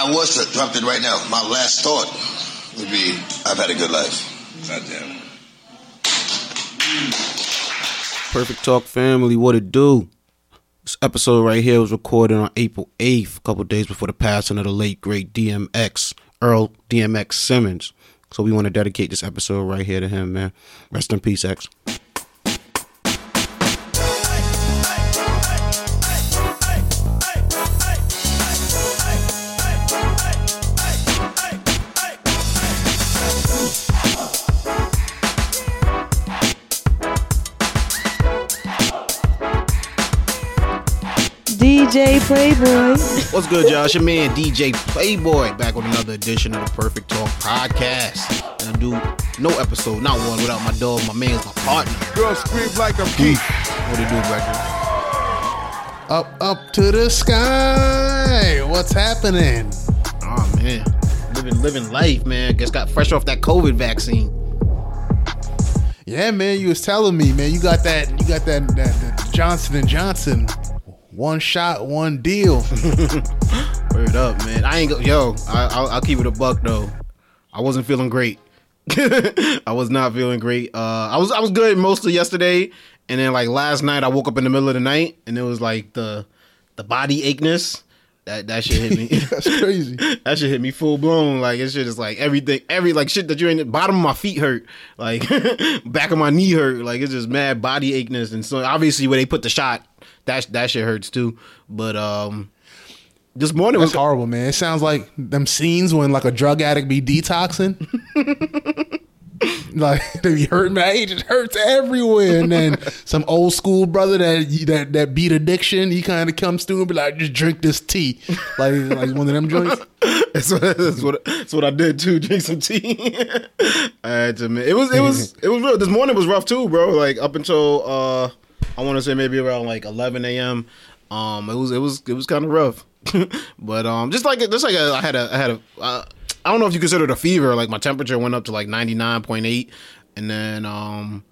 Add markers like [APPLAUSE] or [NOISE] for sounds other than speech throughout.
I was to drop it right now, my last thought would be, I've had a good life. Goddamn. Perfect Talk family, what it do? This episode right here was recorded on April 8th, a couple days before the passing of the late great DMX, Earl DMX Simmons. So we want to dedicate this episode right here to him, man. Rest in peace, X. DJ Playboy. What's good, y'all? It's your man DJ Playboy back with another edition of the Perfect Talk podcast. And I do no episode, not one, without my dog, my man's my partner. Girl scream like I'm Keith. What it do, Breckin? Up, up to the sky. What's happening? Oh man, living living life, man. Just got fresh off that COVID vaccine. Yeah, man. You was telling me, man. You got that. You got that. that, that Johnson and Johnson. One shot, one deal. [LAUGHS] Word up, man. I ain't go. Yo, I, I'll, I'll keep it a buck though. I wasn't feeling great. [LAUGHS] I was not feeling great. Uh, I was I was good most of yesterday, and then like last night, I woke up in the middle of the night, and it was like the the body acheness. That that shit hit me. [LAUGHS] That's crazy. that shit hit me full blown. Like it shit is like everything, every like shit that you ain't. Bottom of my feet hurt, like back of my knee hurt. Like it's just mad body acheness, and so obviously where they put the shot, that that shit hurts too. But um, this morning That's was horrible, man. It sounds like them scenes when like a drug addict be detoxing. [LAUGHS] like they be hurting, man. It just hurts everywhere. And then some old school brother that that that beat addiction, he kind of comes through and be like, "Just drink this tea," like like one of them joints. [LAUGHS] that's what that's what, that's what I did too. Drink some tea. [LAUGHS] I had to admit, it was it was it was real. This morning was rough too, bro. Like up until uh, I want to say maybe around like 11 a.m. Um, it was it was it was kind of rough. [LAUGHS] but um, just like just like a, I had a I had a uh, I don't know if you consider it a fever. Like my temperature went up to like 99.8, and then um,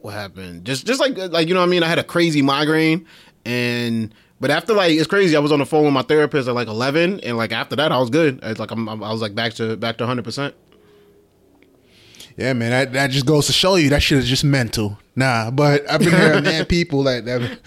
what happened? Just just like like you know what I mean. I had a crazy migraine, and but after like it's crazy. I was on the phone with my therapist at like 11, and like after that I was good. It's like I'm, I was like back to back to 100. percent Yeah, man, that, that just goes to show you that shit is just mental. Nah, but I've been hearing man [LAUGHS] people that that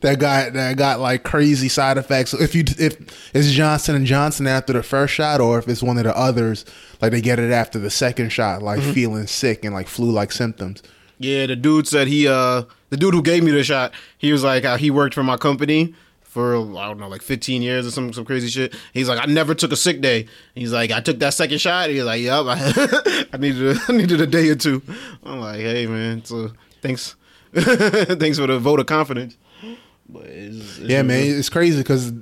that got that got like crazy side effects. So if you if it's Johnson and Johnson after the first shot, or if it's one of the others, like they get it after the second shot, like feeling sick and like flu like symptoms. Yeah, the dude said he uh the dude who gave me the shot, he was like uh, he worked for my company for I don't know like 15 years or some some crazy shit. He's like I never took a sick day. He's like I took that second shot. He's like yep, I, [LAUGHS] I needed a, [LAUGHS] I needed a day or two. I'm like hey man, so thanks [LAUGHS] thanks for the vote of confidence. But it's, it's Yeah, man, it's crazy because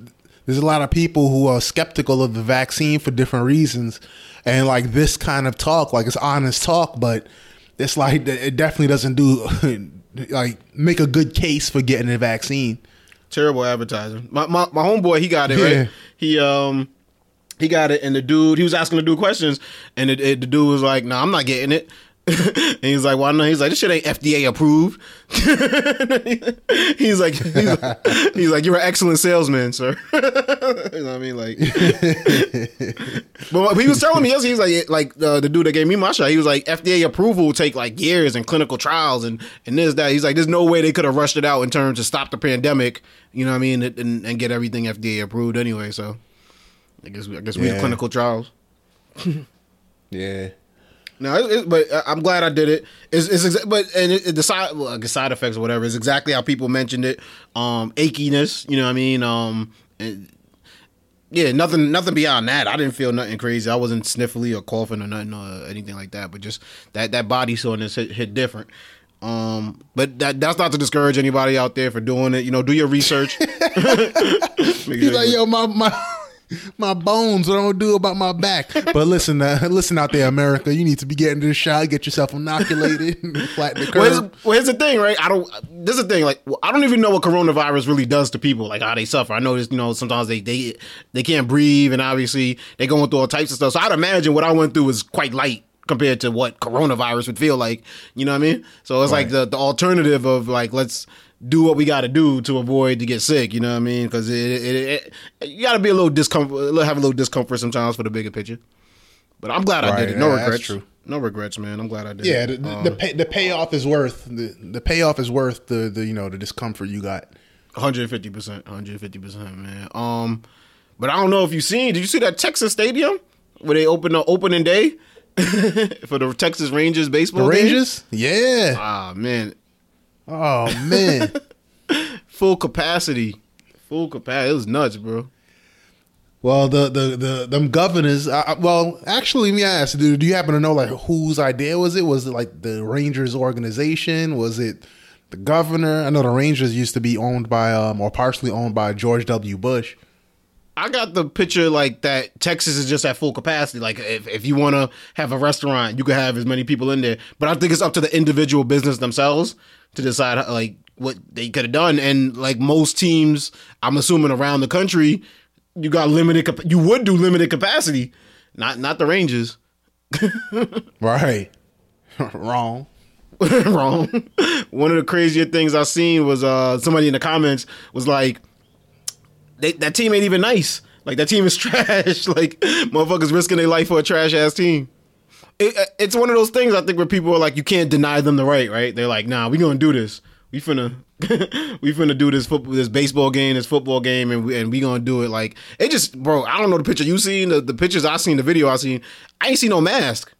there's a lot of people who are skeptical of the vaccine for different reasons, and like this kind of talk, like it's honest talk, but it's like it definitely doesn't do like make a good case for getting the vaccine. Terrible advertising. My my my homeboy, he got it Yeah. right. He um he got it, and the dude he was asking the dude questions, and it, it- the dude was like, "No, nah, I'm not getting it." [LAUGHS] and he's like, "Why not?" He's like, "This shit ain't FDA approved." [LAUGHS] he's like, he's like, he's like, "You're an excellent salesman, sir." [LAUGHS] you know what I mean? Like, but he was telling me, yes, he's like, like uh, the dude that gave me my shot, he was like, FDA approval will take like years and clinical trials and and this that. He's like, there's no way they could have rushed it out in terms to stop the pandemic. You know what I mean? And, and, and get everything FDA approved anyway. So I guess I guess we Yeah. clinical trials. Yeah. No, it, it, but I- I'm glad I did it. It's, it's exa- but and it, the side well, the side effects or whatever is exactly how people mentioned it. Um, achiness, you know what I mean. Um, and, yeah, nothing, nothing beyond that. I didn't feel nothing crazy. I wasn't sniffly or coughing or nothing or anything like that. But just that that body soreness hit, hit different. Um, but that that's not to discourage anybody out there for doing it. You know, do your research. [LAUGHS] [LAUGHS] He's like, yo, my my my bones. What I'm gonna do about my back? But listen, uh, [LAUGHS] listen out there, America. You need to be getting this shot. Get yourself inoculated. [LAUGHS] flatten the Well here's, curve. well, here's the thing, right? I don't. This is the thing. Like, I don't even know what coronavirus really does to people. Like how they suffer. I know this. You know, sometimes they they they can't breathe, and obviously they going through all types of stuff. So I'd imagine what I went through was quite light compared to what coronavirus would feel like. You know what I mean? So it's like the the alternative of like let's do what we got to do to avoid to get sick. You know what I mean? Because it, it, it, you got to be a little discomfort, have a little discomfort sometimes for the bigger picture. But I'm glad I did it. No yeah, regrets. true. No regrets, man. I'm glad I did. Yeah, it. the, Um, the, pay, the payoff is worth the, the payoff is worth the, the you know the discomfort you got. 150 percent, 150 percent, man. Um, but I don't know if you seen. Did you see that Texas Stadium where they opened the opening day [LAUGHS] for the Texas Rangers The baseball? game? Rangers, yeah. Ah man, Oh man, [LAUGHS] full capacity, full capacity. It was nuts, bro. well the the the them governors. I, well, actually, let me ask. Do, do you happen to know like whose idea was it? Was it like the Rangers organization? Was it the governor? I know the Rangers used to be owned by um or partially owned by George W. Bush. I got the picture like that. Texas is just at full capacity. Like if, if you want to have a restaurant, you can have as many people in there. But I think it's up to the individual business themselves to decide how, like what they could have done. And like most teams, I'm assuming around the country, you got limited. Cap- you would do limited capacity, not not the Rangers. [LAUGHS] Right. [LAUGHS] Wrong. [LAUGHS] Wrong. One of the craziest things I've seen was uh somebody in the comments was like, they, that team ain't even nice. Like that team is trash. like motherfuckers risking their life for a trash ass team. It, uh, it's one of those things I think where people are like, you can't deny them the right, right? They're like, nah, we gonna do this. We finna, [LAUGHS] we finna do this football, this baseball game, this football game, and we and we gonna do it. Like it just, bro. I don't know the picture you seen, the, the pictures I seen, the video I seen. I ain't see no mask.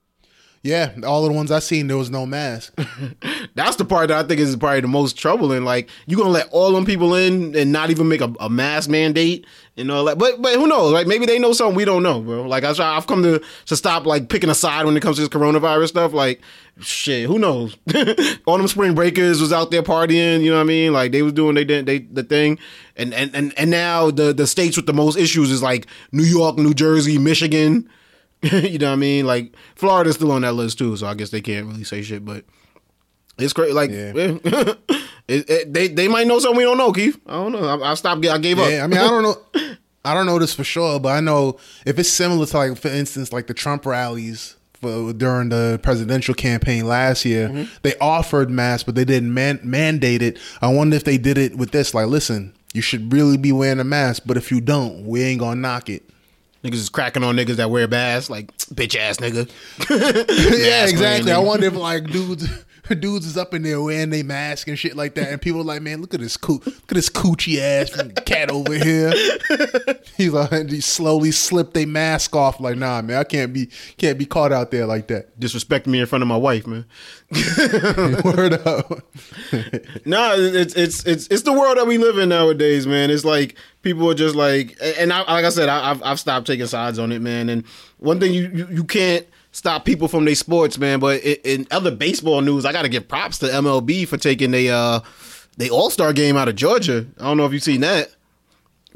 Yeah, all of the ones I seen, there was no mask. [LAUGHS] That's the part that I think is probably the most troubling. Like you gonna let all them people in and not even make a, a mask mandate and all that. But but who knows? Like maybe they know something we don't know, bro. Like I I've come to to stop like picking a side when it comes to this coronavirus stuff. Like shit, who knows? [LAUGHS] all them spring breakers was out there partying. You know what I mean? Like they was doing they did they the thing. And and and and now the the states with the most issues is like New York, New Jersey, Michigan. [LAUGHS] you know what I mean? Like Florida's still on that list too, so I guess they can't really say shit. But it's crazy. Like Yeah. [LAUGHS] it, it, they they might know something we don't know, Keith. I don't know. I, I stopped. I gave up. Yeah, I mean, I don't know. [LAUGHS] I don't know this for sure, but I know if it's similar to like, for instance, like the Trump rallies for, during the presidential campaign last year, Mm-hmm. they offered masks, but they didn't man- mandate it. I wonder if they did it with this. Like, listen, you should really be wearing a mask, but if you don't, we ain't gonna knock it. Niggas is cracking on niggas that wear masks, like bitch ass nigga. [LAUGHS] yeah, exactly. I wonder if like dudes. Dudes is up in there wearing their mask and shit like that, and people are like, "Man, look at this coo- look at this coochie ass cat over here." [LAUGHS] He's like, he slowly slipped their mask off. Like, nah, man, I can't be can't be caught out there like that. Disrespect me in front of my wife, man. [LAUGHS] Word up. [LAUGHS] nah, it's it's it's it's the world that we live in nowadays, man. It's like people are just like, and I, like I said, I, I've I've stopped taking sides on it, man. And one thing you you, you can't stop people from their sports, man. But in, in other baseball news, I got to give props to MLB for taking the uh the All Star game out of Georgia. I don't know if you've seen that.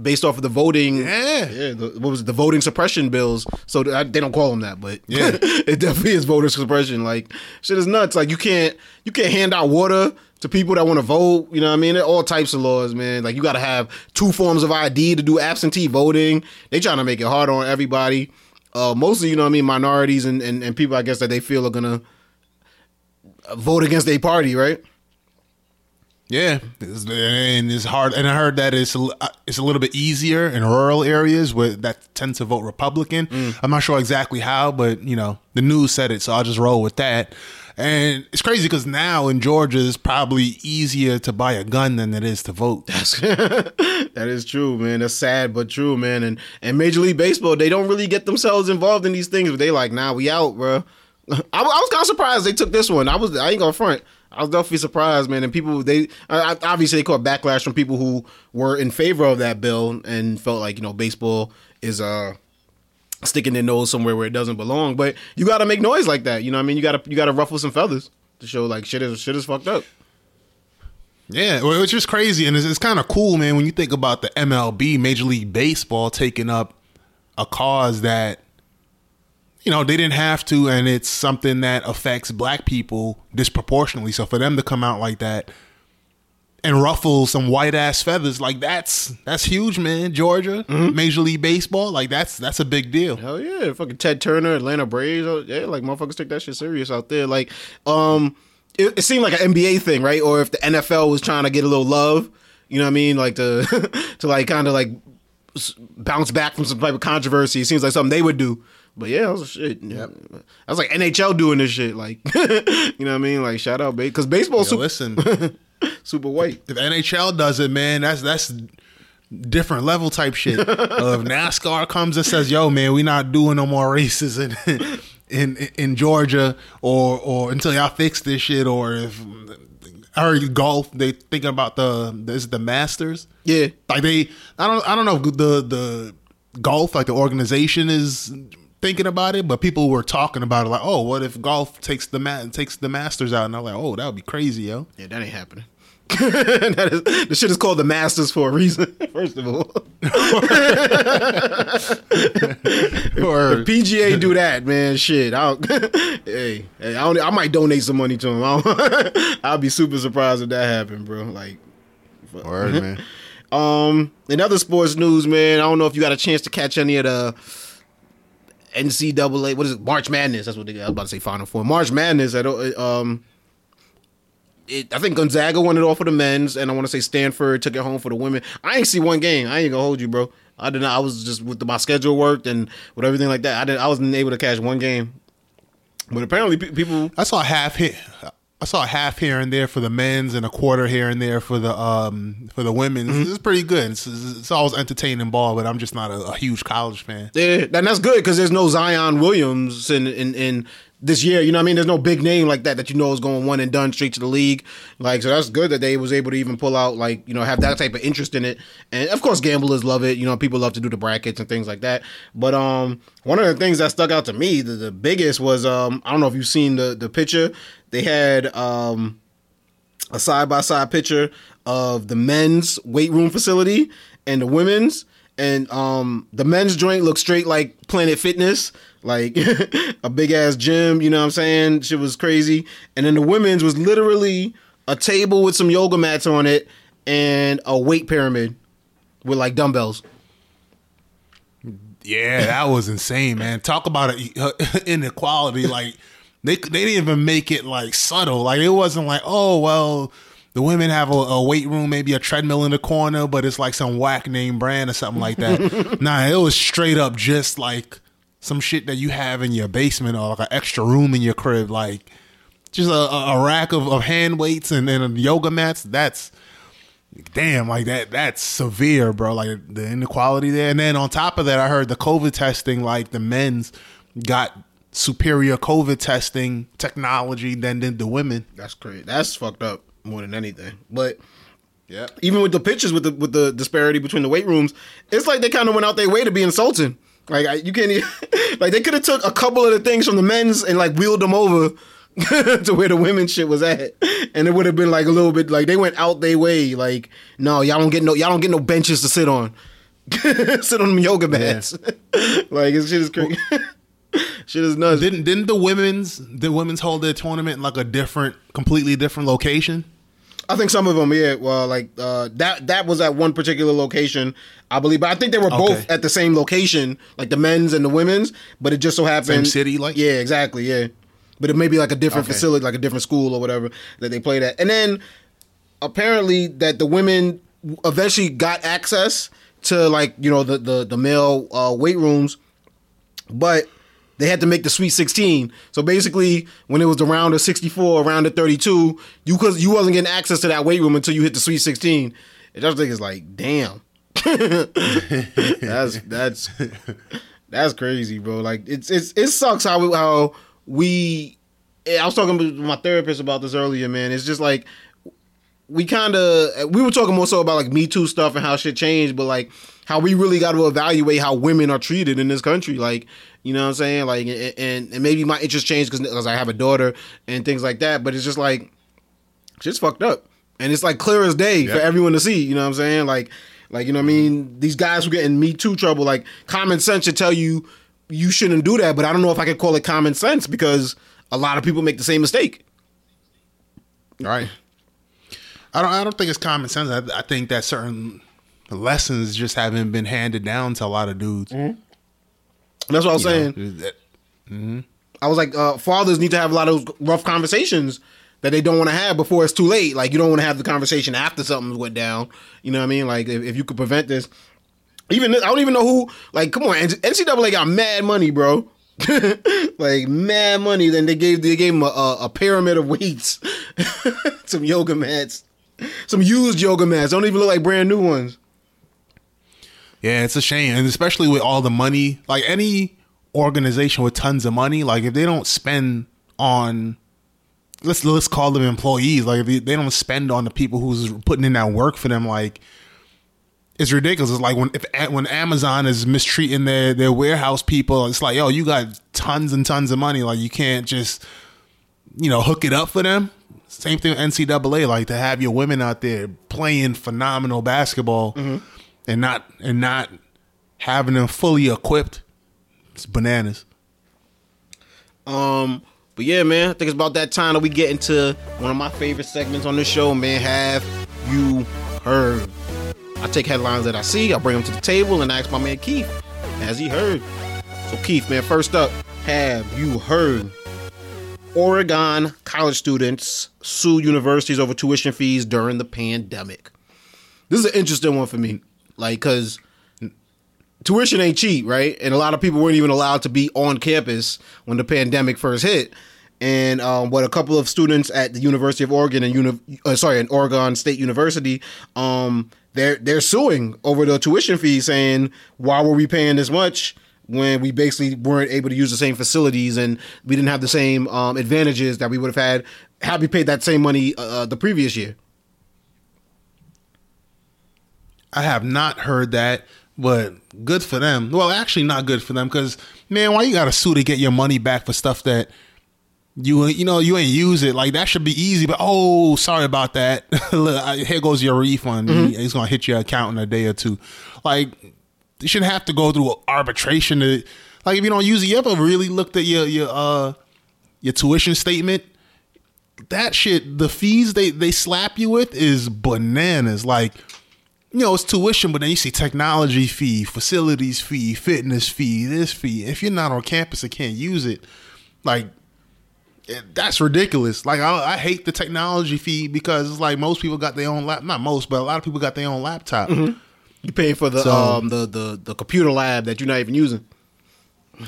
Based off of the voting, Yeah. yeah. The, what was it, the voting suppression bills? So th- they don't call them that, but [LAUGHS] Yeah. it definitely is voter suppression. Like shit is nuts. Like you can't you can't hand out water to people that want to vote. You know what I mean? There are all types of laws, man. Like you got to have two forms of ID to do absentee voting. They trying to make it hard on everybody. Uh, mostly, you know what I mean, minorities and, and, and people I guess that they feel are gonna vote against their party, right? Yeah, it's, and it's hard. And I heard that it's a, uh, it's a little bit easier in rural areas where that tend to vote Republican. I'm not sure exactly how, but you know, the news said it, so I'll just roll with that. And it's crazy because now in Georgia, it's probably easier to buy a gun than it is to vote. [LAUGHS] that is true, man. That's sad but true, man. And and Major League Baseball, they don't really get themselves involved in these things, but they like, nah, we out, bro. [LAUGHS] I, I was kind of surprised they took this one. I was, I ain't gonna front. I was definitely surprised, man. And people, they obviously they caught backlash from people who were in favor of that bill and felt like you know baseball is uh sticking their nose somewhere where it doesn't belong. But you got to make noise like that. You know what I mean? You got to you got to ruffle some feathers to show like shit is shit is fucked up. Yeah, well, it's just crazy, and it's, it's kind of cool, man. When you think about the MLB, Major League Baseball, taking up a cause that you know they didn't have to, and it's something that affects Black people disproportionately. So for them to come out like that, and ruffle some white ass feathers. Like that's that's huge, man. Georgia, Mm-hmm. Major League Baseball, like that's that's a big deal. Hell yeah, fucking Ted Turner, Atlanta Braves. oh, Yeah, like motherfuckers take that shit serious out there. Like, um, it, it seemed like an NBA thing, right? Or if the NFL was trying to get a little love, you know what I mean? Like to [LAUGHS] to like kind of like bounce back from some type of controversy. It seems like something they would do. But yeah, that was shit. Yep. I was like NHL doing this shit. Like, [LAUGHS] you know what I mean? Like, shout out, babe, because baseball's Yo, super, listen, [LAUGHS] super white. if NHL does it, man, that's that's different level type shit. [LAUGHS] if NASCAR comes and says, "Yo, man, we not doing no more races in [LAUGHS] in in Georgia," or or until y'all fix this shit, or if I heard golf, they thinking about the is it the Masters. Yeah. Like they, I don't, I don't know if the the golf like the organization is thinking about it, but people were talking about it like, oh, what if golf takes the ma- takes the Masters out? And I'm like, oh, that would be crazy, yo. Yeah, that ain't happening. [LAUGHS] that is, the shit is called the Masters for a reason. [LAUGHS] First of all, [LAUGHS] Or If PGA do that, man. Shit, I'll hey, hey, I, I might donate some money to him. I'll, I'll be super surprised if that happened, bro. Like, Word, man. um, in other sports news, man, I don't know if you got a chance to catch any of the NCAA. What is it? March Madness. That's what they, I was about to say. Final Four. March Madness. I don't. Um, it, I think Gonzaga won it all for the men's, and I want to say Stanford took it home for the women. I ain't see one game. I ain't gonna hold you, bro. I did not. I was just with the, my schedule worked and with everything like that. I didn't. I wasn't able to catch one game. But apparently, pe- people. I saw half hit. I saw a half here and there for the men's and a quarter here and there for the um for the women's. It's pretty good. It's, it's always entertaining ball, but I'm just not a, a huge college fan. Yeah, and that's good because there's no Zion Williams in, in in this year. You know I mean? There's no big name like that that you know is going one and done straight to the league. Like so, that's good that they was able to even pull out like you know have that type of interest in it. And of course, gamblers love it. You know, people love to do the brackets and things like that. But um, one of the things that stuck out to me, the, the biggest was um, I don't know if you've seen the the picture. They had um a side by side picture of the men's weight room facility and the women's. And um the men's joint looked straight like Planet Fitness, like [LAUGHS] a big ass gym, you know what I'm saying? Shit was crazy. And then the women's was literally a table with some yoga mats on it and a weight pyramid with like dumbbells. Yeah, that was insane, man. Talk about [LAUGHS] inequality. Like they they didn't even make it like subtle. Like it wasn't like, oh well, the women have a, a weight room, maybe a treadmill in the corner, but it's like some whack name brand or something like that. [LAUGHS] nah, it was straight up just like some shit that you have in your basement or like an extra room in your crib, like just a, a rack of, of hand weights and then yoga mats. That's damn like that that's severe bro like the inequality there and then on top of that i heard the covid testing like the men's got superior covid testing technology than than the women That's crazy. That's fucked up more than anything. But yeah even with the pictures with the with the disparity between the weight rooms, it's like they kind of went out their way to be insulting. Like I, you can't even, [LAUGHS] like they could have took a couple of the things from the men's and like wheeled them over [LAUGHS] to where the women's shit was at, and it would have been like a little bit like they went out their way. Like no, y'all don't get no y'all don't get no benches to sit on. [LAUGHS] sit on them yoga mats. like this shit is crazy. shit is nuts. didn't didn't the women's the women's hold their tournament in like a different completely different location I think some of them, yeah. Well, like uh, that that was at one particular location, I believe. But I think they were both Okay. at the same location, like the men's and the women's. But it just so happened, Same city, like? yeah, exactly, yeah. But it may be like a different Okay. facility, like a different school or whatever that they played at. And then apparently that the women eventually got access to like you know the the the male uh, weight rooms, but they had to make the Sweet 16. So basically, when it was the round of 64, round of 32, you cause you wasn't getting access to that weight room until you hit the Sweet 16. And I think it's like, damn, [LAUGHS] that's that's that's crazy, bro. Like it's it's it sucks how we, how we. I was talking with my therapist about this earlier, man. It's just like we kind of we were talking more so about like Me Too stuff and how shit changed, but like how we really got to evaluate how women are treated in this country. Like, you know what I'm saying? Like, and and, and maybe my interest changed because I have a daughter and things like that. But it's just like shit's fucked up, and it's like clear as day for everyone to see. You know what I'm saying? Like, like you know what I mean? These guys who get in Me Too trouble, like common sense should tell you you shouldn't do that. But I don't know if I could call it common sense because a lot of people make the same mistake. Right. I don't. I don't think it's common sense. I, I think that certain lessons just haven't been handed down to a lot of dudes. Mm-hmm. That's what I was You know, saying. that- I was like, uh, fathers need to have a lot of rough conversations that they don't want to have before it's too late. Like you don't want to have the conversation after something went down. You know what I mean? Like if, if you could prevent this, even I don't even know who. Like, come on, NCAA got mad money, bro. [LAUGHS] like mad money. Then they gave they gave him a, a, a pyramid of weights, [LAUGHS] some yoga mats, some used yoga mats. Don't even look like brand new ones. Yeah, it's a shame, and especially with all the money. Like any organization with tons of money, like if they don't spend on, let's let's call them employees. Like if they, they don't spend on the people who's putting in that work for them, like it's ridiculous. It's like when if when Amazon is mistreating their their warehouse people, it's like yo, you got tons and tons of money. Like you can't just you know hook it up for them. Same thing with NCAA, like to have your women out there playing phenomenal basketball mm-hmm. And not and not having them fully equipped. It's bananas. Um, but yeah, man, I think it's about that time that we get into one of my favorite segments on the show, man. Have you heard? I take headlines that I see, I bring them to the table, and I ask my man Keith, has he heard? So Keith, man, first up, have you heard? Oregon college students sue universities over tuition fees during the pandemic. This is an interesting one for me, like, cause tuition ain't cheap, right? And a lot of people weren't even allowed to be on campus when the pandemic first hit. And um, what a couple of students at the University of Oregon and uni- uh, sorry, at Oregon State University, um, they're they're suing over the tuition fee, saying why were we paying this much when we basically weren't able to use the same facilities and we didn't have the same um, advantages that we would have had had we paid that same money uh, the previous year. I have not heard that, but good for them. Well, actually, not good for them because man, why you got to sue to get your money back for stuff that you you know you ain't use it? Like that should be easy. But oh, sorry about that. [LAUGHS] Here goes your refund. It's gonna hit your account in a day or two. Like you shouldn't have to go through arbitration to like if you don't use it. You ever really looked at your your uh your tuition statement? That shit, the fees they they slap you with is bananas. Like you know, it's tuition, but then you see technology fee, facilities fee, fitness fee, this fee. If you're not on campus and can't use it, like that's ridiculous. Like I, I hate the technology fee because it's like most people got their own lap. Not most, but a lot of people got their own laptop. You pay for the So- um the, the the computer lab that you're not even using.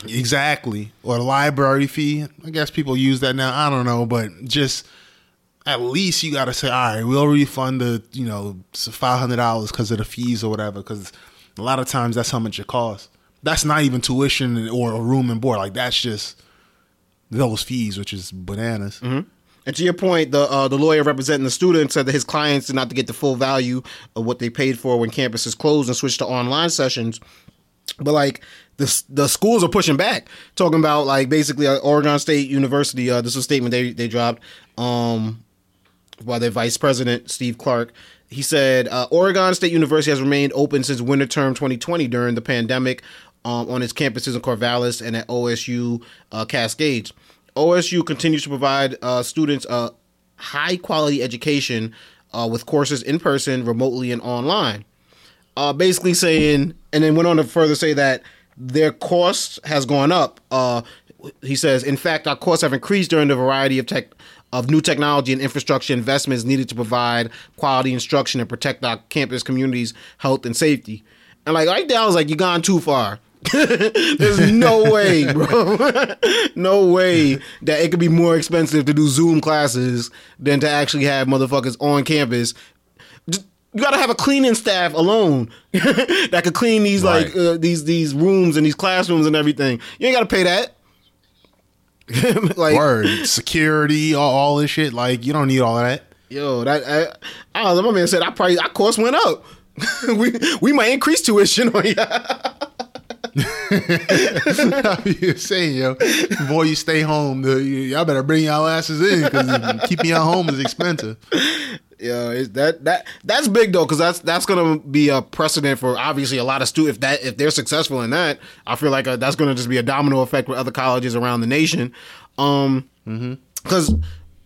Exactly. Or the library fee. I guess people use that now. I don't know, but just at least you got to say, all right, we'll refund the you know five hundred dollars because of the fees or whatever. Because a lot of times that's how much it costs. That's not even tuition or a room and board. Like that's just those fees, which is bananas. And to your point, the uh, the lawyer representing the student said that his clients did not get the full value of what they paid for when campuses closed and switched to online sessions. But like the the schools are pushing back, talking about like basically uh, Oregon State University. Uh, this is a statement they they dropped um, by their vice president Steve Clark. He said uh, Oregon State University has remained open since winter term 2020 during the pandemic um, on its campuses in Corvallis and at OSU uh, Cascades. OSU continues to provide uh, students a high quality education uh, with courses in person, remotely, and online. Uh, basically saying, and then went on to further say that their cost has gone up. Uh, he says, in fact, our costs have increased during the variety of tech of new technology and infrastructure investments needed to provide quality instruction and protect our campus communities' health and safety. And like right there, I was like, you gone too far. [LAUGHS] There's no [LAUGHS] way, bro. [LAUGHS] no way that it could be more expensive to do Zoom classes than to actually have motherfuckers on campus. Just- you gotta have a cleaning staff alone that could clean these like uh, these these rooms and these classrooms and everything. You ain't gotta pay that. [LAUGHS] like Word, security, all, all this shit. Like you don't need all that. yo, that I, I don't know. My man said I probably our cost went up. [LAUGHS] we we might increase tuition on ya. [LAUGHS] you saying, yo, before you stay home, y'all better bring y'all asses in because keeping y'all home is expensive. Yeah, that that that's big though, because that's that's gonna be a precedent for obviously a lot of students. If that if they're successful in that, I feel like uh that's gonna just be a domino effect with other colleges around the nation. Um, because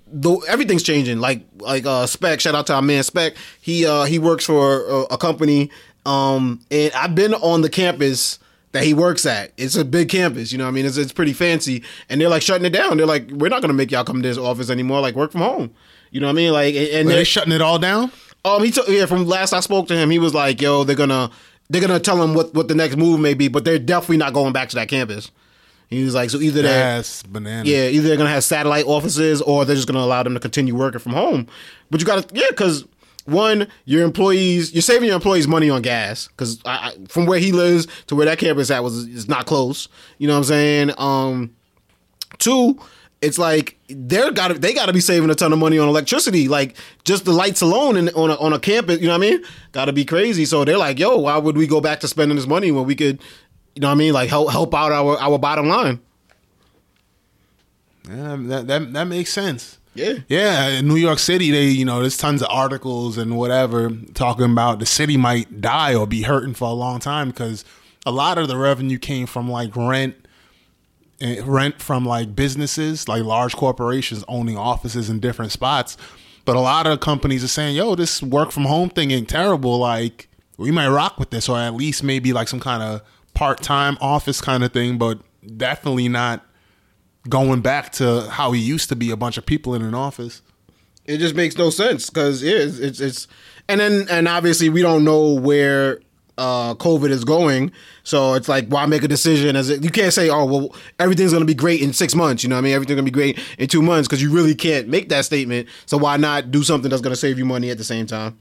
the everything's changing. Like like uh Spec, shout out to our man Spec. He uh he works for a, a company. Um, and I've been on the campus that he works at. It's a big campus, you know. what I mean, it's it's pretty fancy, and they're like shutting it down. They're like, we're not gonna make y'all come to this office anymore. Like work from home. You know what I mean? Like, and, and they're- they shutting it all down? um, he took yeah. From last I spoke to him, he was like, "Yo, they're gonna they're gonna tell him what what the next move may be, but they're definitely not going back to that campus." He was like, "So either they're That's banana. yeah, either they're gonna have satellite offices or they're just gonna allow them to continue working from home." But you gotta yeah, because one, your employees, you're saving your employees money on gas because I, I, from where he lives to where that campus at was is not close. You know what I'm saying? Um, Two, it's like they're got they got to be saving a ton of money on electricity. Like just the lights alone in, on a, on a campus, you know what I mean? Got to be crazy. So they're like, yo, why would we go back to spending this money when we could, you know what I mean? Like help help out our our bottom line. Yeah, that, that that makes sense. Yeah. Yeah, in New York City, they you know there's tons of articles and whatever talking about the city might die or be hurting for a long time because a lot of the revenue came from like rent, Eh, rent from like businesses, like large corporations owning offices in different spots. But a lot of companies are saying, "Yo, this work from home thing ain't terrible. Like we might rock with this, or at least maybe like some kind of part time office kind of thing, but definitely not." Going back to how he used to be, a bunch of people in an office. It just makes no sense because yeah, it's, it's it's and then and obviously we don't know where uh COVID is going, so it's like why make a decision as it, you can't say oh well everything's gonna be great in six months, you know what I mean everything's gonna be great in two months because you really can't make that statement. So why not do something that's gonna save you money at the same time?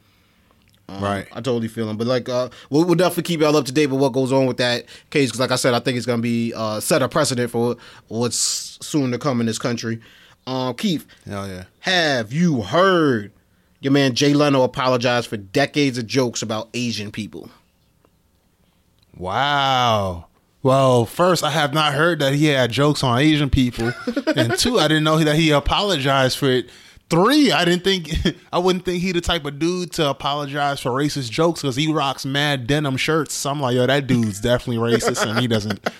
right. I totally feel him, but like uh, we'll, we'll definitely keep y'all up to date with what goes on with that case because like I said, I think it's gonna be uh set a precedent for what's soon to come in this country. Um, Keith, Hell yeah. have you heard your man Jay Leno apologize for decades of jokes about Asian people? Wow. Well, first, I have not heard that he had jokes on Asian people, [LAUGHS] and two, I didn't know that he apologized for it. Three, I didn't think [LAUGHS] I wouldn't think he the type of dude to apologize for racist jokes because he rocks mad denim shirts. So I'm like, yo, that dude's definitely racist, and he doesn't. [LAUGHS]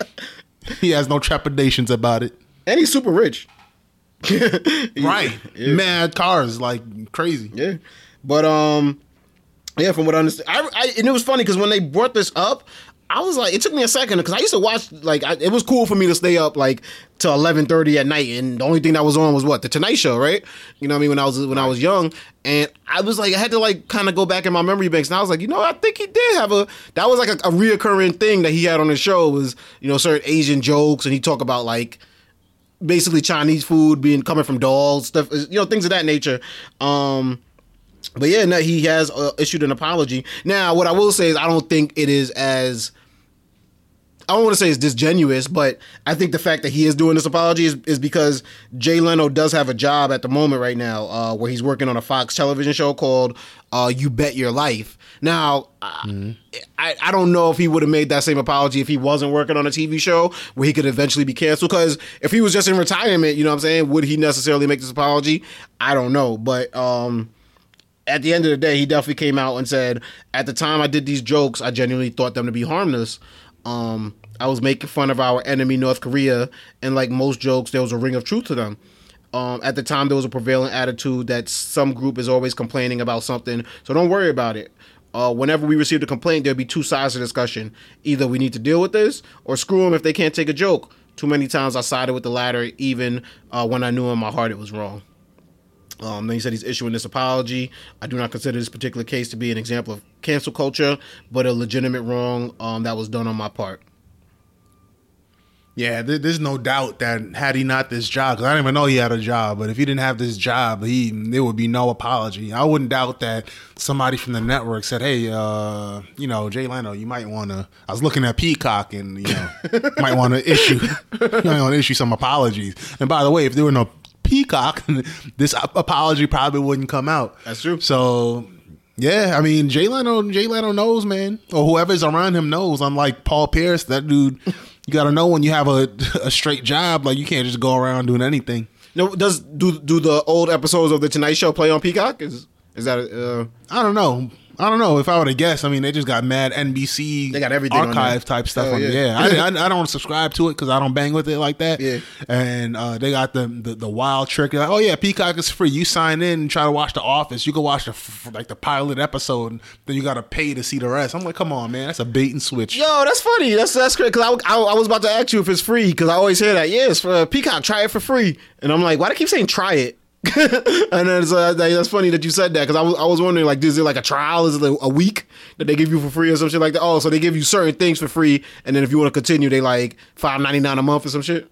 He has no trepidations about it. And he's super rich. Right, Yeah. mad cars like crazy. Yeah, but um, yeah, from what I understand, I, I and it was funny because when they brought this up, I was like, it took me a second because I used to watch like I, it was cool for me to stay up like till eleven thirty at night, and the only thing that was on was what the Tonight Show, right? You know what I mean? When I was when I was young, and I was like, I had to like kind of go back in my memory banks, and I was like, you know, I think he did have a that was like a, a reoccurring thing that he had on his show was you know certain Asian jokes, and he talk about like basically Chinese food being coming from dolls, stuff, you know, things of that nature. Um, but yeah, no, he has uh, issued an apology. Now, what I will say is, I don't think it is as I don't want to say it's disingenuous, but I think the fact that he is doing this apology is, is because Jay Leno does have a job at the moment right now uh, where he's working on a Fox television show called uh, You Bet Your Life. Now, I, I, I don't know if he would have made that same apology if he wasn't working on a TV show where he could eventually be canceled. Because if he was just in retirement, you know what I'm saying, would he necessarily make this apology? I don't know. But um, at the end of the day, he definitely came out and said, at the time I did these jokes, I genuinely thought them to be harmless. Um, I was making fun of our enemy, North Korea, and like most jokes, there was a ring of truth to them. Um, at the time, there was a prevailing attitude that some group is always complaining about something, so don't worry about it. Uh, whenever we received a complaint, there'd be two sides to discussion. Either we need to deal with this, or screw them if they can't take a joke. Too many times I sided with the latter, even uh, when I knew in my heart it was wrong. Um, then he said he's issuing this apology. I do not consider this particular case to be an example of cancel culture, but a legitimate wrong um, that was done on my part. Yeah, there, there's no doubt that had he not this job, because I didn't even know he had a job, but if he didn't have this job, he there would be no apology. I wouldn't doubt that somebody from the network said, "Hey, uh, you know, Jay Leno, you might want to." I was looking at Peacock, and you know, [LAUGHS] might want to issue, you [LAUGHS] might want to issue some apologies. And by the way, if there were no Peacock, [LAUGHS] this apology probably wouldn't come out. That's true. So. Yeah, I mean Jay Leno, Jay Leno knows, man, or whoever's around him knows. Unlike Paul Pierce, that dude, you got to know when you have a [LAUGHS] a straight job. Like you can't just go around doing anything. No, does do do the old episodes of the Tonight Show play on Peacock? Is is that uh, I don't know. I don't know if I would have guessed. I mean, they just got mad NBC. They got everything archive type stuff on yeah. Yeah, I, I, [LAUGHS] I don't subscribe to it because I don't bang with it like that. Yeah. and uh, they got the, the the wild trick. Like, oh yeah, Peacock is free. You sign in and try to watch The Office. You can watch the like the pilot episode, and then you got to pay to see the rest. I'm like, come on, man, that's a bait and switch. Yo, that's funny. That's that's great. Cause I, I, I was about to ask you if it's free because I always hear that. Yeah, it's for Peacock. Try it for free. And I'm like, why do I keep saying try it? [LAUGHS] and then so that- that's funny that you said that because I was I was wondering like, is it like a trial? Is it like a week that they give you for free or some shit like that? Oh, so they give you certain things for free, and then if you want to continue, they like five ninety nine a month or some shit.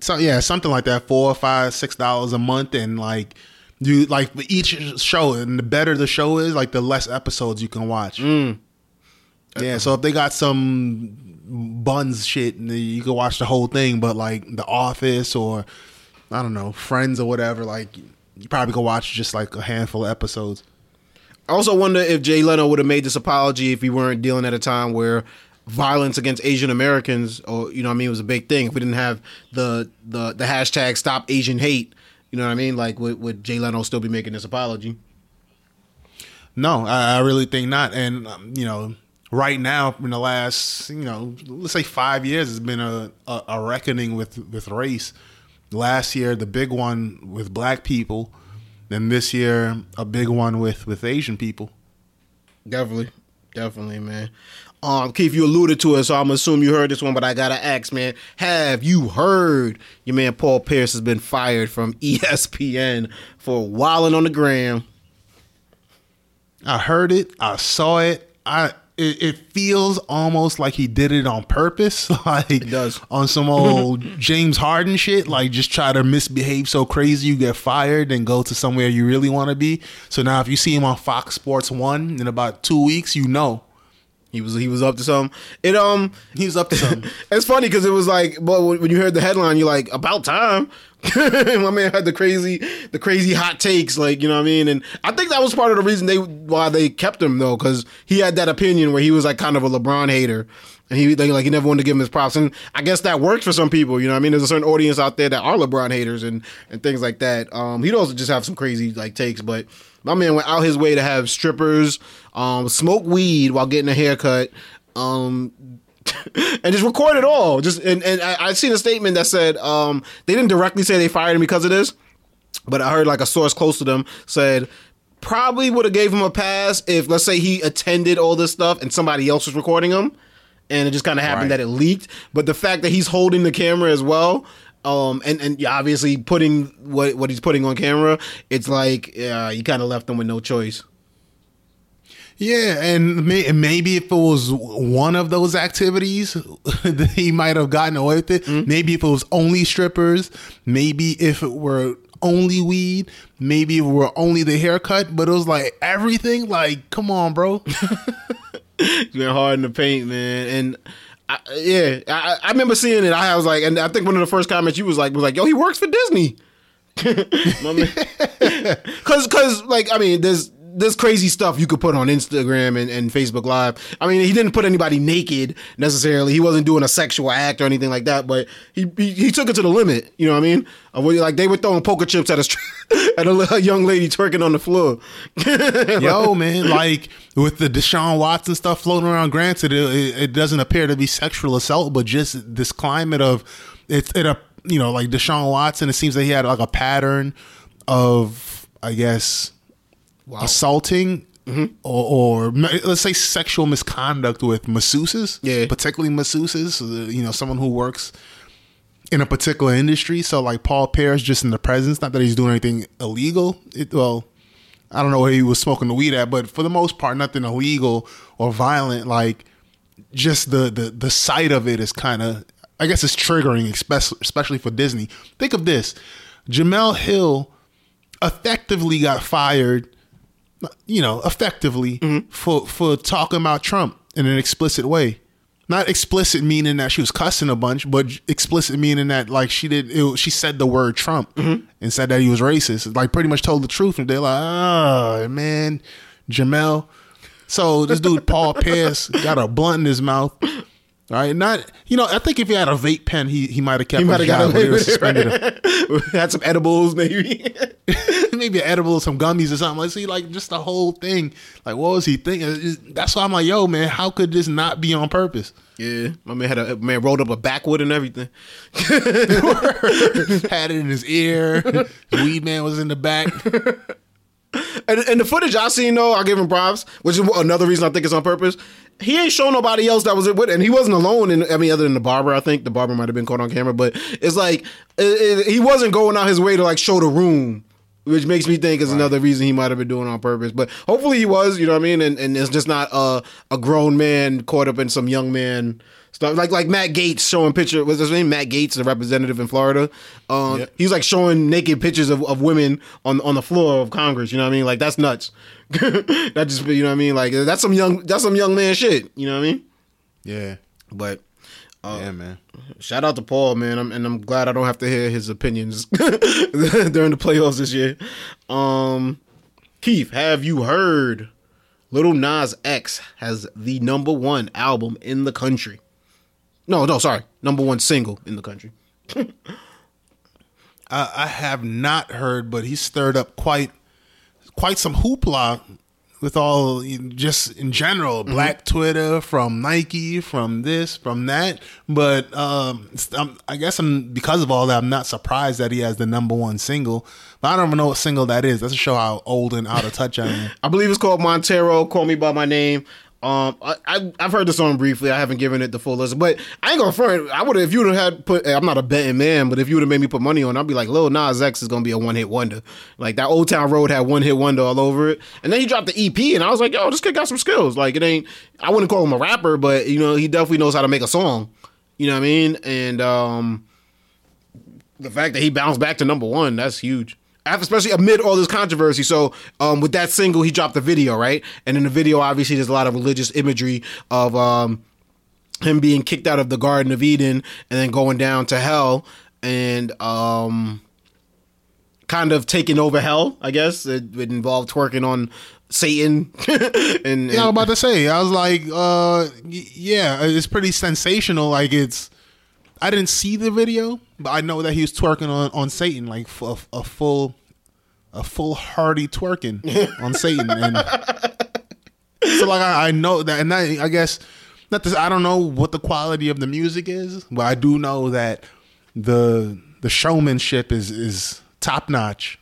So yeah, something like that, four, five, six dollars a month, and like you like each show, and the better the show is, like the less episodes you can watch. Mm. Yeah, so if they got some buns shit, you can watch the whole thing, but like The Office or I don't know Friends or whatever, like you probably could watch just like a handful of episodes. I also wonder if Jay Leno would have made this apology if we weren't dealing at a time where violence against Asian Americans, or you know, what I mean, it was a big thing. If we didn't have the the the hashtag Stop Asian Hate, you know what I mean? Like, would, would Jay Leno still be making this apology? No, I, I really think not. And um, you know, right now in the last, you know, let's say five years, has been a, a, a reckoning with with race. Last year, the big one with black people, then this year, a big one with with Asian people. Definitely, definitely, man. Um, Keith, you alluded to it, so I'm assuming you heard this one, but I gotta ask, man. Have you heard your man Paul Pierce has been fired from [LAUGHS] ESPN for wilding on the gram? I heard it. I saw it. I it, it feels almost like he did it on purpose, [LAUGHS] like it does. on some old [LAUGHS] James Harden shit. Like just try to misbehave so crazy you get fired, and go to somewhere you really want to be. So now, if you see him on Fox Sports One in about two weeks, you know He was he was up to something. It um he's up to something. [LAUGHS] it's funny because it was like, but when you heard the headline, you're like, about time. [LAUGHS] My man had the crazy, the crazy hot takes, like you know what I mean. And I think that was part of the reason they why they kept him though, because he had that opinion where he was like kind of a LeBron hater, and he like he never wanted to give him his props. And I guess that works for some people, you know what I mean. There's a certain audience out there that are LeBron haters and and things like that. Um, he'd also just have some crazy like takes, but my man went out his way to have strippers, um, smoke weed while getting a haircut, um, [LAUGHS] and just record it all. Just and, and I, I seen a statement that said um, they didn't directly say they fired him because of this, but I heard like a source close to them said probably would have gave him a pass if let's say he attended all this stuff and somebody else was recording him, and it just kind of happened Right. that it leaked. But the fact that he's holding the camera as well. Um and and obviously putting what what he's putting on camera, it's like uh, you kind of left them with no choice. Yeah, and may, maybe if it was one of those activities, [LAUGHS] he might have gotten away with it. Mm-hmm. Maybe if it was only strippers, maybe if it were only weed, maybe if it were only the haircut, but it was like everything. Like, come on, bro. [LAUGHS] He's been hard in the paint, man. And I, yeah, I, I remember seeing it. I was like, and I think one of the first comments you was like was like, "Yo, he works for Disney." [LAUGHS] Because because like I mean, there's there's crazy stuff you could put on Instagram and, and Facebook Live. I mean, he didn't put anybody naked necessarily. He wasn't doing a sexual act or anything like that. But he he, he took it to the limit. You know what I mean? Like they were throwing poker chips at a [LAUGHS] at a, young lady twerking on the floor. [LAUGHS] Yo, man, like with the Deshaun Watson stuff floating around, granted, it, it doesn't appear to be sexual assault, but just this climate of it's it a you know like Deshaun Watson. It seems that he had like a pattern of I guess assaulting. Or, or let's say sexual misconduct with masseuses, Yeah. particularly masseuses. uh, You know, someone who works in a particular industry. So like Paul Pierce, just in the presence, not that he's doing anything illegal. It, well, I don't know where he was smoking the weed at, but for the most part, nothing illegal or violent. Like just the the the sight of it is kind of, I guess, it's triggering, especially especially for Disney. Think of this: Jemele Hill effectively got fired. You know, effectively mm-hmm. for for talking about Trump in an explicit way. Not explicit meaning that she was cussing a bunch, but explicit meaning that like she did, it, she said the word Trump mm-hmm. and said that he was racist. Like pretty much told the truth, and they're like, "Oh man, Jemele." So this dude Paul Pierce got a blunt in his mouth, All right, not you know. I think if he had a vape pen, he he might have kept. He might have got away with it. suspended Right? [LAUGHS] Had some edibles, maybe. [LAUGHS] [LAUGHS] Maybe an edible, some gummies or something. Like see, like just the whole thing. Like what was he thinking? That's why I'm like, yo, man, how could this not be on purpose? yeah, my man had a man rolled up a backwood and everything. had it in his ear. Weed man was in the back. And, and the footage I seen though, I give him props, which is another reason I think it's on purpose. He ain't show nobody else that was with, and he wasn't alone. And I mean, other than the barber, I think the barber might have been caught on camera, but it's like it, it, he wasn't going out his way to like show the room, which makes me think is another reason he might have been doing it on purpose. But hopefully he was, you know what I mean, and, and it's just not a a grown man caught up in some young man stuff like like Matt Gaetz showing picture. was his name? Matt Gaetz, the representative in Florida. Um, Yep. he was like showing naked pictures of, of women on on the floor of Congress. You know what I mean? Like that's nuts. [LAUGHS] that just you know what I mean? Like that's some young that's some young man shit. You know what I mean? Yeah, But yeah, man. shout out to Paul, man, I'm, and I'm glad I don't have to hear his opinions [LAUGHS] during the playoffs this year. Um, Keith, have you heard? Lil Nas X has the number one album in the country. No, no, sorry, number one single in the country. [LAUGHS] I, I have not heard, but he stirred up quite quite some hoopla with all just in general black twitter from nike from this from that but um I'm, i guess i'm because of all that i'm not surprised that he has the number one single but i don't even know what single that is that's to show how old and out of touch i am [LAUGHS] I believe it's called Montero. Call me by my name. Um, I, I I've heard the song briefly. I haven't given it the full listen, but I ain't gonna front. I would have if you would have had put. I'm not a betting man, but if you would have made me put money on, I'd be like, Lil Nas X is gonna be a one hit wonder. Like that Old Town Road had one hit wonder all over it, and then he dropped the EP, and I was like, yo, this kid got some skills. Like it ain't. I wouldn't call him a rapper, but you know, he definitely knows how to make a song. You know what I mean? And um, the fact that he bounced back to number one, that's huge. Especially amid all this controversy. So, um, with that single, he dropped the video, right? And in the video, obviously, there's a lot of religious imagery of um, him being kicked out of the Garden of Eden and then going down to hell and um, kind of taking over hell. I guess it would involve twerking on Satan [LAUGHS] and, yeah i was about to say i was like uh yeah it's pretty sensational like it's i didn't see the video but i know that he was twerking on on satan like f- a, a full a full hearty twerking [LAUGHS] on satan and so like I, I know that and that, i guess not this i don't know what the quality of the music is but i do know that the the showmanship is is top notch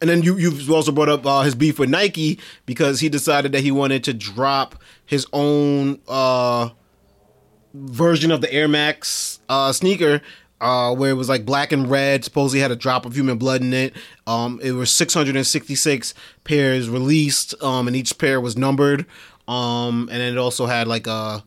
And then you you've also brought up uh, his beef with Nike because he decided that he wanted to drop his own uh, version of the Air Max uh, sneaker. Uh, where it was like black and red, supposedly had a drop of human blood in it. Um, it was 666 pairs released, um, and each pair was numbered. Um, and then it also had like a,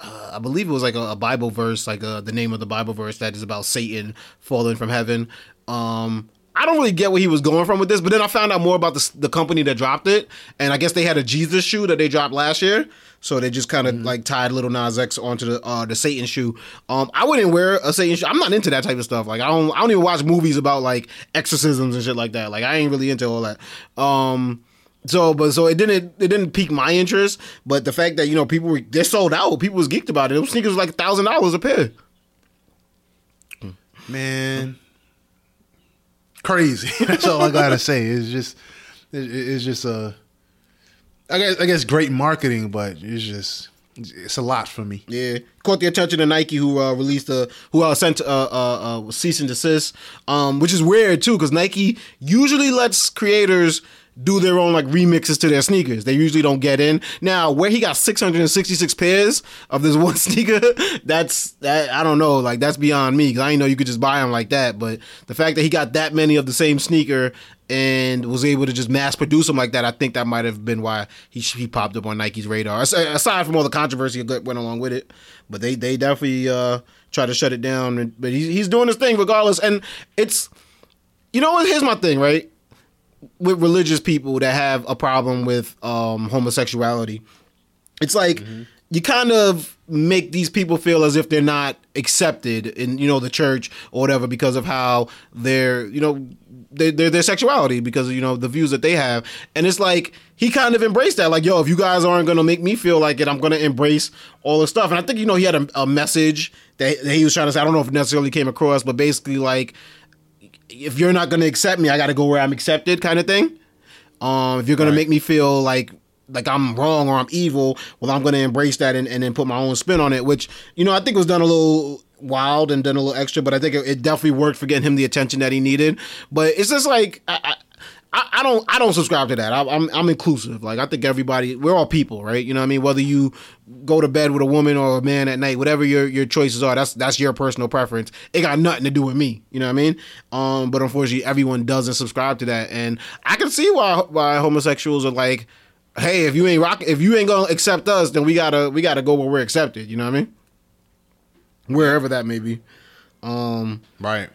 uh, I believe it was like a, a Bible verse, like uh, the name of the Bible verse that is about Satan falling from heaven. Um, I don't really get where he was going from with this, but then I found out more about the, the company that dropped it, and I guess they had a Jesus shoe that they dropped last year, so they just kind of like tied Lil Nas X onto the uh, the Satan shoe. Um, I wouldn't wear a Satan shoe. I'm not into that type of stuff. Like I don't I don't even watch movies about like exorcisms and shit like that. Like I ain't really into all that. Um, so, but so it didn't it didn't pique my interest. But the fact that you know people were they sold out, people was geeked about it. Those sneakers was like a thousand dollars a pair. man crazy that's all i gotta [LAUGHS] say it's just it- it's just uh i guess i guess great marketing but it's just it's a lot for me. Yeah, caught the attention of Nike, who uh, released a who uh, sent uh, uh, uh, cease and desist, um, which is weird too, because Nike usually lets creators do their own like remixes to their sneakers. They usually don't get in. Now, where he got 666 pairs of this [LAUGHS] one sneaker, that's that I don't know, like that's beyond me because I didn't know you could just buy them like that. But the fact that he got that many of the same sneaker and was able to just mass produce them like that, I think that might have been why he he popped up on Nike's radar. Aside from all the controversy that went along with it, but they they definitely uh, try to shut it down. But he's he's doing his thing regardless, and it's you know? Here's my thing, right? With religious people that have a problem with um, homosexuality, it's like you kind of make these people feel as if they're not accepted in you know the church or whatever because of how they're you know their, their their sexuality because you know the views that they have, and it's like he kind of embraced that. Like, yo, if you guys aren't gonna make me feel like it, I'm gonna embrace all the stuff. And I think you know he had a, a message that, that he was trying to say. I don't know if it necessarily came across, but basically like, if you're not gonna accept me, I got to go where I'm accepted, kind of thing. Um, if you're gonna Right. make me feel like like I'm wrong or I'm evil, well, I'm gonna embrace that and, and then put my own spin on it. Which you know I think was done a little wild and done a little extra, but I think it, it definitely worked for getting him the attention that he needed. But it's just like I. I I, I don't. I don't subscribe to that. I, I'm. I'm inclusive. Like I think everybody. We're all people, right? You know what I mean. Whether you go to bed with a woman or a man at night, whatever your your choices are, that's that's your personal preference. It got nothing to do with me. You know what I mean? Um. But unfortunately, everyone doesn't subscribe to that, and I can see why why homosexuals are like, hey, if you ain't rock, if you ain't gonna accept us, then we gotta we gotta go where we're accepted. You know what I mean? Wherever that may be. Um. Right.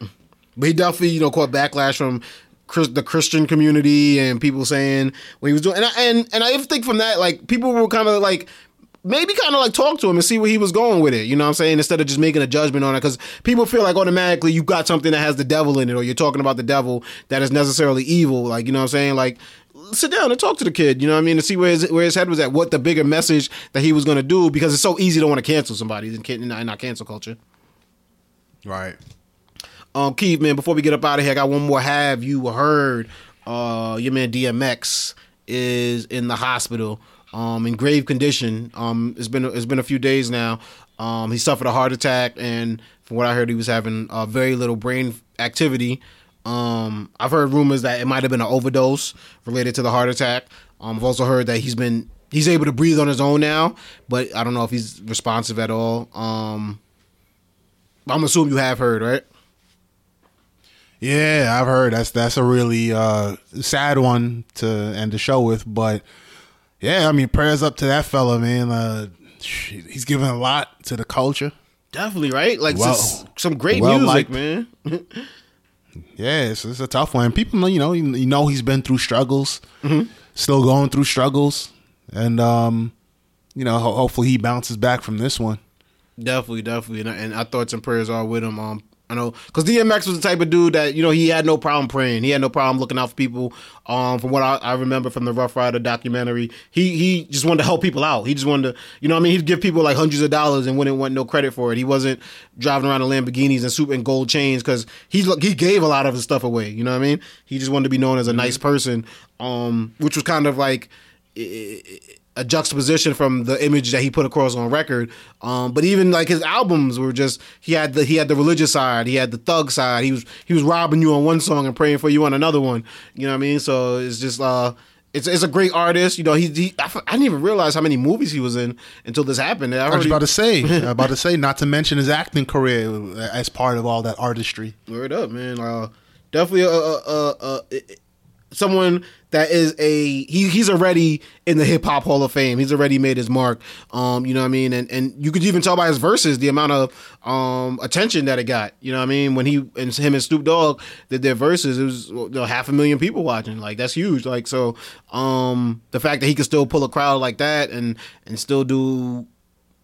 But he definitely, you know, caught backlash from the Christian community and people saying what he was doing. And I, and and I think from that, like people were kind of like maybe kind of like talk to him and see where he was going with it. You know what I'm saying? Instead of just making a judgment on it, because people feel like automatically you got something that has the devil in it, or you're talking about the devil that is necessarily evil. Like you know what I'm saying? Like sit down and talk to the kid. You know what I mean? To see where his where his head was at, what the bigger message that he was going to do, because it's so easy to want to cancel somebody in, in, in our cancel culture. Right. Um, Keith, man, before we get up out of here, I got one more. Have you heard? Uh, your man DMX is in the hospital, um, in grave condition. Um, it's been it's been a few days now. Um, he suffered a heart attack, and from what I heard, he was having uh, very little brain activity. Um, I've heard rumors that it might have been an overdose related to the heart attack. Um, I've also heard that he's been he's able to breathe on his own now, but I don't know if he's responsive at all. Um, I'm assuming you have heard, right? Yeah, I've heard that's that's a really uh, sad one to end the show with, but yeah, I mean, prayers up to that fella, man. Uh, he's giving a lot to the culture. Definitely, right? Like Well- some great well music, liked. man. [LAUGHS] Yeah, it's, it's a tough one. People know, you know, you, know, he's been through struggles, still going through struggles, and um, you know, ho- hopefully he bounces back from this one. definitely, definitely. And, and our thoughts and prayers are with him. Um, I know because DMX was the type of dude that you know he had no problem praying. He had no problem looking out for people. Um, from what I, I remember from the Rough Rider documentary, he he just wanted to help people out. He just wanted to, you know, what I mean, he'd give people like hundreds of dollars and wouldn't want no credit for it. He wasn't driving around in Lamborghinis and super and gold chains because he he gave a lot of his stuff away. You know what I mean? He just wanted to be known as a nice person. Um, which was kind of like a juxtaposition from the image that he put across on record. Um, but even like his albums were just he had the he had the religious side, he had the thug side. He was he was robbing you on one song and praying for you on another one. You know what I mean? So it's just uh. It's, it's a great artist, you know. He, he I, f- I didn't even realize how many movies he was in until this happened. I, I was he- about to say, [LAUGHS] about to say, not to mention his acting career as part of all that artistry. Word up, man. Uh, definitely a, a, a, a, someone that is a he, he's already in the hip hop hall of fame. He's already made his mark. Um, you know what I mean? And and you could even tell by his Verzuz the amount of um attention that it got. You know what I mean? When he and him and Snoop Dogg did their Verzuz, it was you know, half a million people watching. Like that's huge. Like so, um, the fact that he could still pull a crowd like that and and still do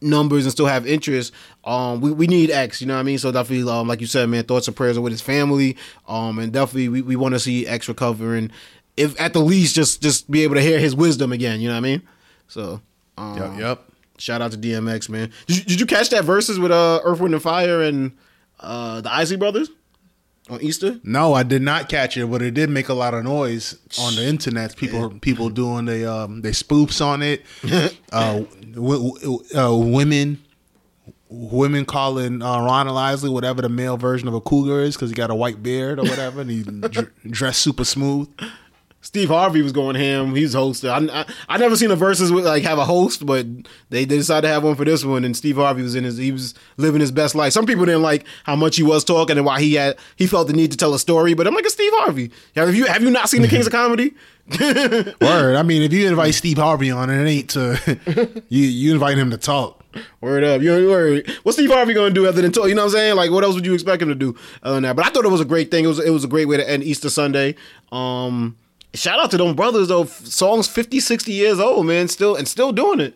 numbers and still have interest. Um, we, we need X, you know what I mean? So definitely, um, like you said, man, thoughts and prayers are with his family. Um, and definitely we, we want to see X recover and if at the least just just be able to hear his wisdom again. You know what I mean? So, um, Yep, yep. shout out to DMX, man. Did you, did you catch that Verzuz with uh Earth, Wind and Fire and uh the Isley Brothers on Easter? No, I did not catch it, but it did make a lot of noise on the internet. People, people doing the um they spoofs on it. [LAUGHS] uh, w- w- uh, women, women calling uh, Ronald Isley whatever the male version of a cougar is because he got a white beard or whatever, and he dr- [LAUGHS] dressed super smooth. Steve Harvey was going ham. He's hosted. I, I I never seen a Verzuz with like have a host, but they, they decided to have one for this one. And Steve Harvey was in his he was living his best life. Some people didn't like how much he was talking and why he had he felt the need to tell a story. But I'm like, a Steve Harvey. Have you have you not seen the Kings of Comedy? [LAUGHS] Word. I mean, if you invite Steve Harvey on, it ain't to [LAUGHS] you. You invite him to talk. Word up. You word. What's Steve Harvey gonna do other than talk? You know what I'm saying? Like what else would you expect him to do other than that? But I thought it was a great thing. It was it was a great way to end Easter Sunday. Um shout out to them brothers though. Songs 50, 60 years old, man. Still and still doing it.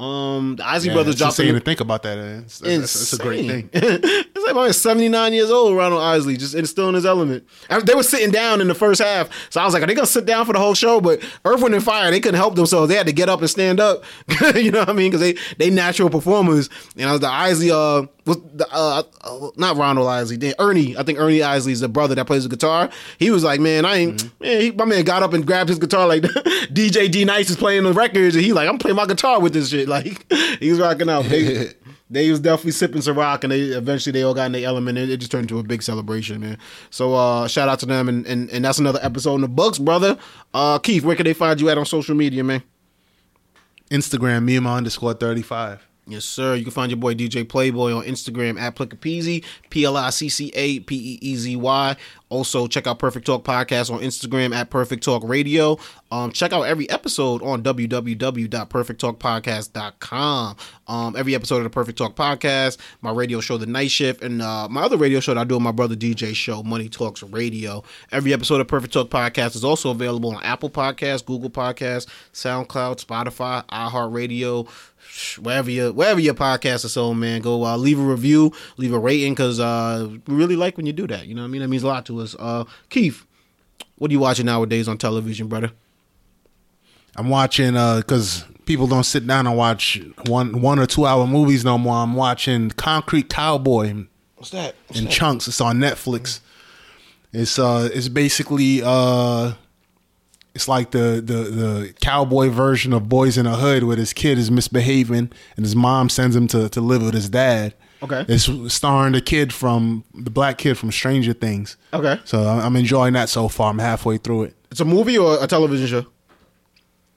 Um the Isley Yeah, Brothers dropped insane to think about that. It's, it's, it's a great thing. [LAUGHS] it's like, man, 79 years old, Ronald Isley, just in- still in his element. They were sitting down in the first half. So I was like, are they going to sit down for the whole show? But Earth, Wind, and Fire, they couldn't help themselves. They had to get up and stand up. [LAUGHS] you know what I mean? Because they, they natural performers. And I was the Isley, uh, was the, uh, uh, not Ronald Isley, then Ernie. I think Ernie Isley is the brother that plays the guitar. He was like, man, I ain't, man, he, my man got up and grabbed his guitar like [LAUGHS] DJ D Nice is playing the records. And he like, I'm playing my guitar with this shit. Like, [LAUGHS] he was rocking out. They, they was definitely sipping some rock, and they eventually they all got in the element. And it just turned into a big celebration, man. So uh, shout out to them, and, and and that's another episode in the books, brother. Uh, Keith, where can they find you at on social media, man? Instagram, Mima underscore 35. Yes, sir. You can find your boy DJ Playboy on Instagram at Plickapeezy, P L I C C A P E E Z Y. Also, check out Perfect Talk Podcast on Instagram at Perfect Talk Radio. Um, check out every episode on www.perfecttalkpodcast.com. Um, every episode of the Perfect Talk Podcast, my radio show, The Night Shift, and uh, my other radio show that I do with my brother DJ show, Money Talks Radio. Every episode of Perfect Talk Podcast is also available on Apple Podcasts, Google Podcasts, SoundCloud, Spotify, iHeartRadio, wherever your wherever your podcast is sold, man, go uh, leave a review, leave a rating, because uh, we really like when you do that. You know what I mean? That means a lot to us. Uh, Keith, what are you watching nowadays on television, brother? I'm watching because people don't sit down and watch one one or two hour movies no more. I'm watching Concrete Cowboy What's that? What's in that? chunks. It's on Netflix. It's uh it's basically uh it's like the the the cowboy version of Boys in the Hood where this kid is misbehaving and his mom sends him to to live with his dad. Okay. It's starring the kid from the black kid from Stranger Things. Okay. So I'm enjoying that so far. I'm halfway through it. It's a movie or a television show?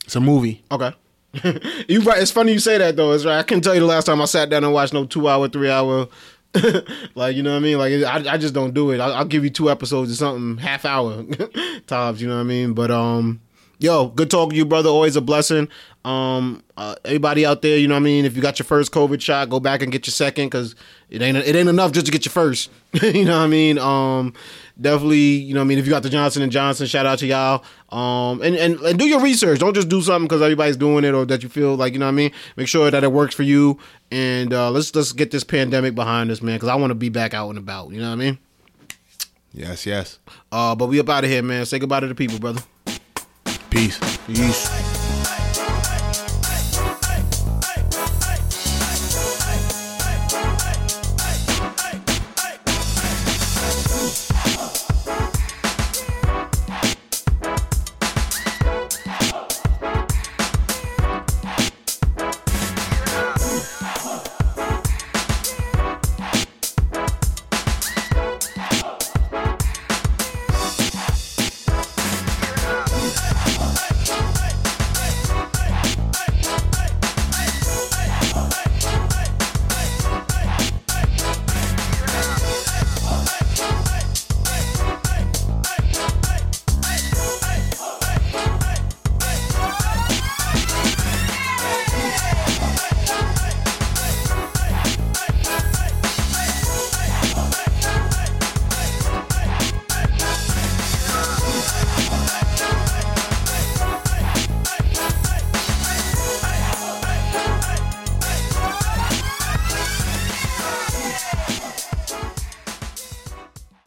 It's a movie. Okay. [LAUGHS] you right. It's funny you say that though. It's right. I can tell you the last time I sat down and watched no two hour, three hour. [LAUGHS] like you know what I mean? Like I, I just don't do it. I'll, I'll give you two episodes or something, half hour [LAUGHS] tops. You know what I mean? But um, yo, good talking to you, brother. Always a blessing. Um, uh, everybody out there, you know what I mean? If you got your first COVID shot, go back and get your second because it ain't it ain't enough just to get your first. [LAUGHS] you know what I mean? Um, definitely, you know what I mean? If you got the Johnson and Johnson, shout out to y'all. Um, and and, and do your research. Don't just do something because everybody's doing it or that you feel like you know what I mean. Make sure that it works for you. And uh, let's let's get this pandemic behind us, man. Because I want to be back out and about. You know what I mean? Yes, yes. Uh, but we up out of here, man. Say goodbye to the people, brother. Peace. Peace.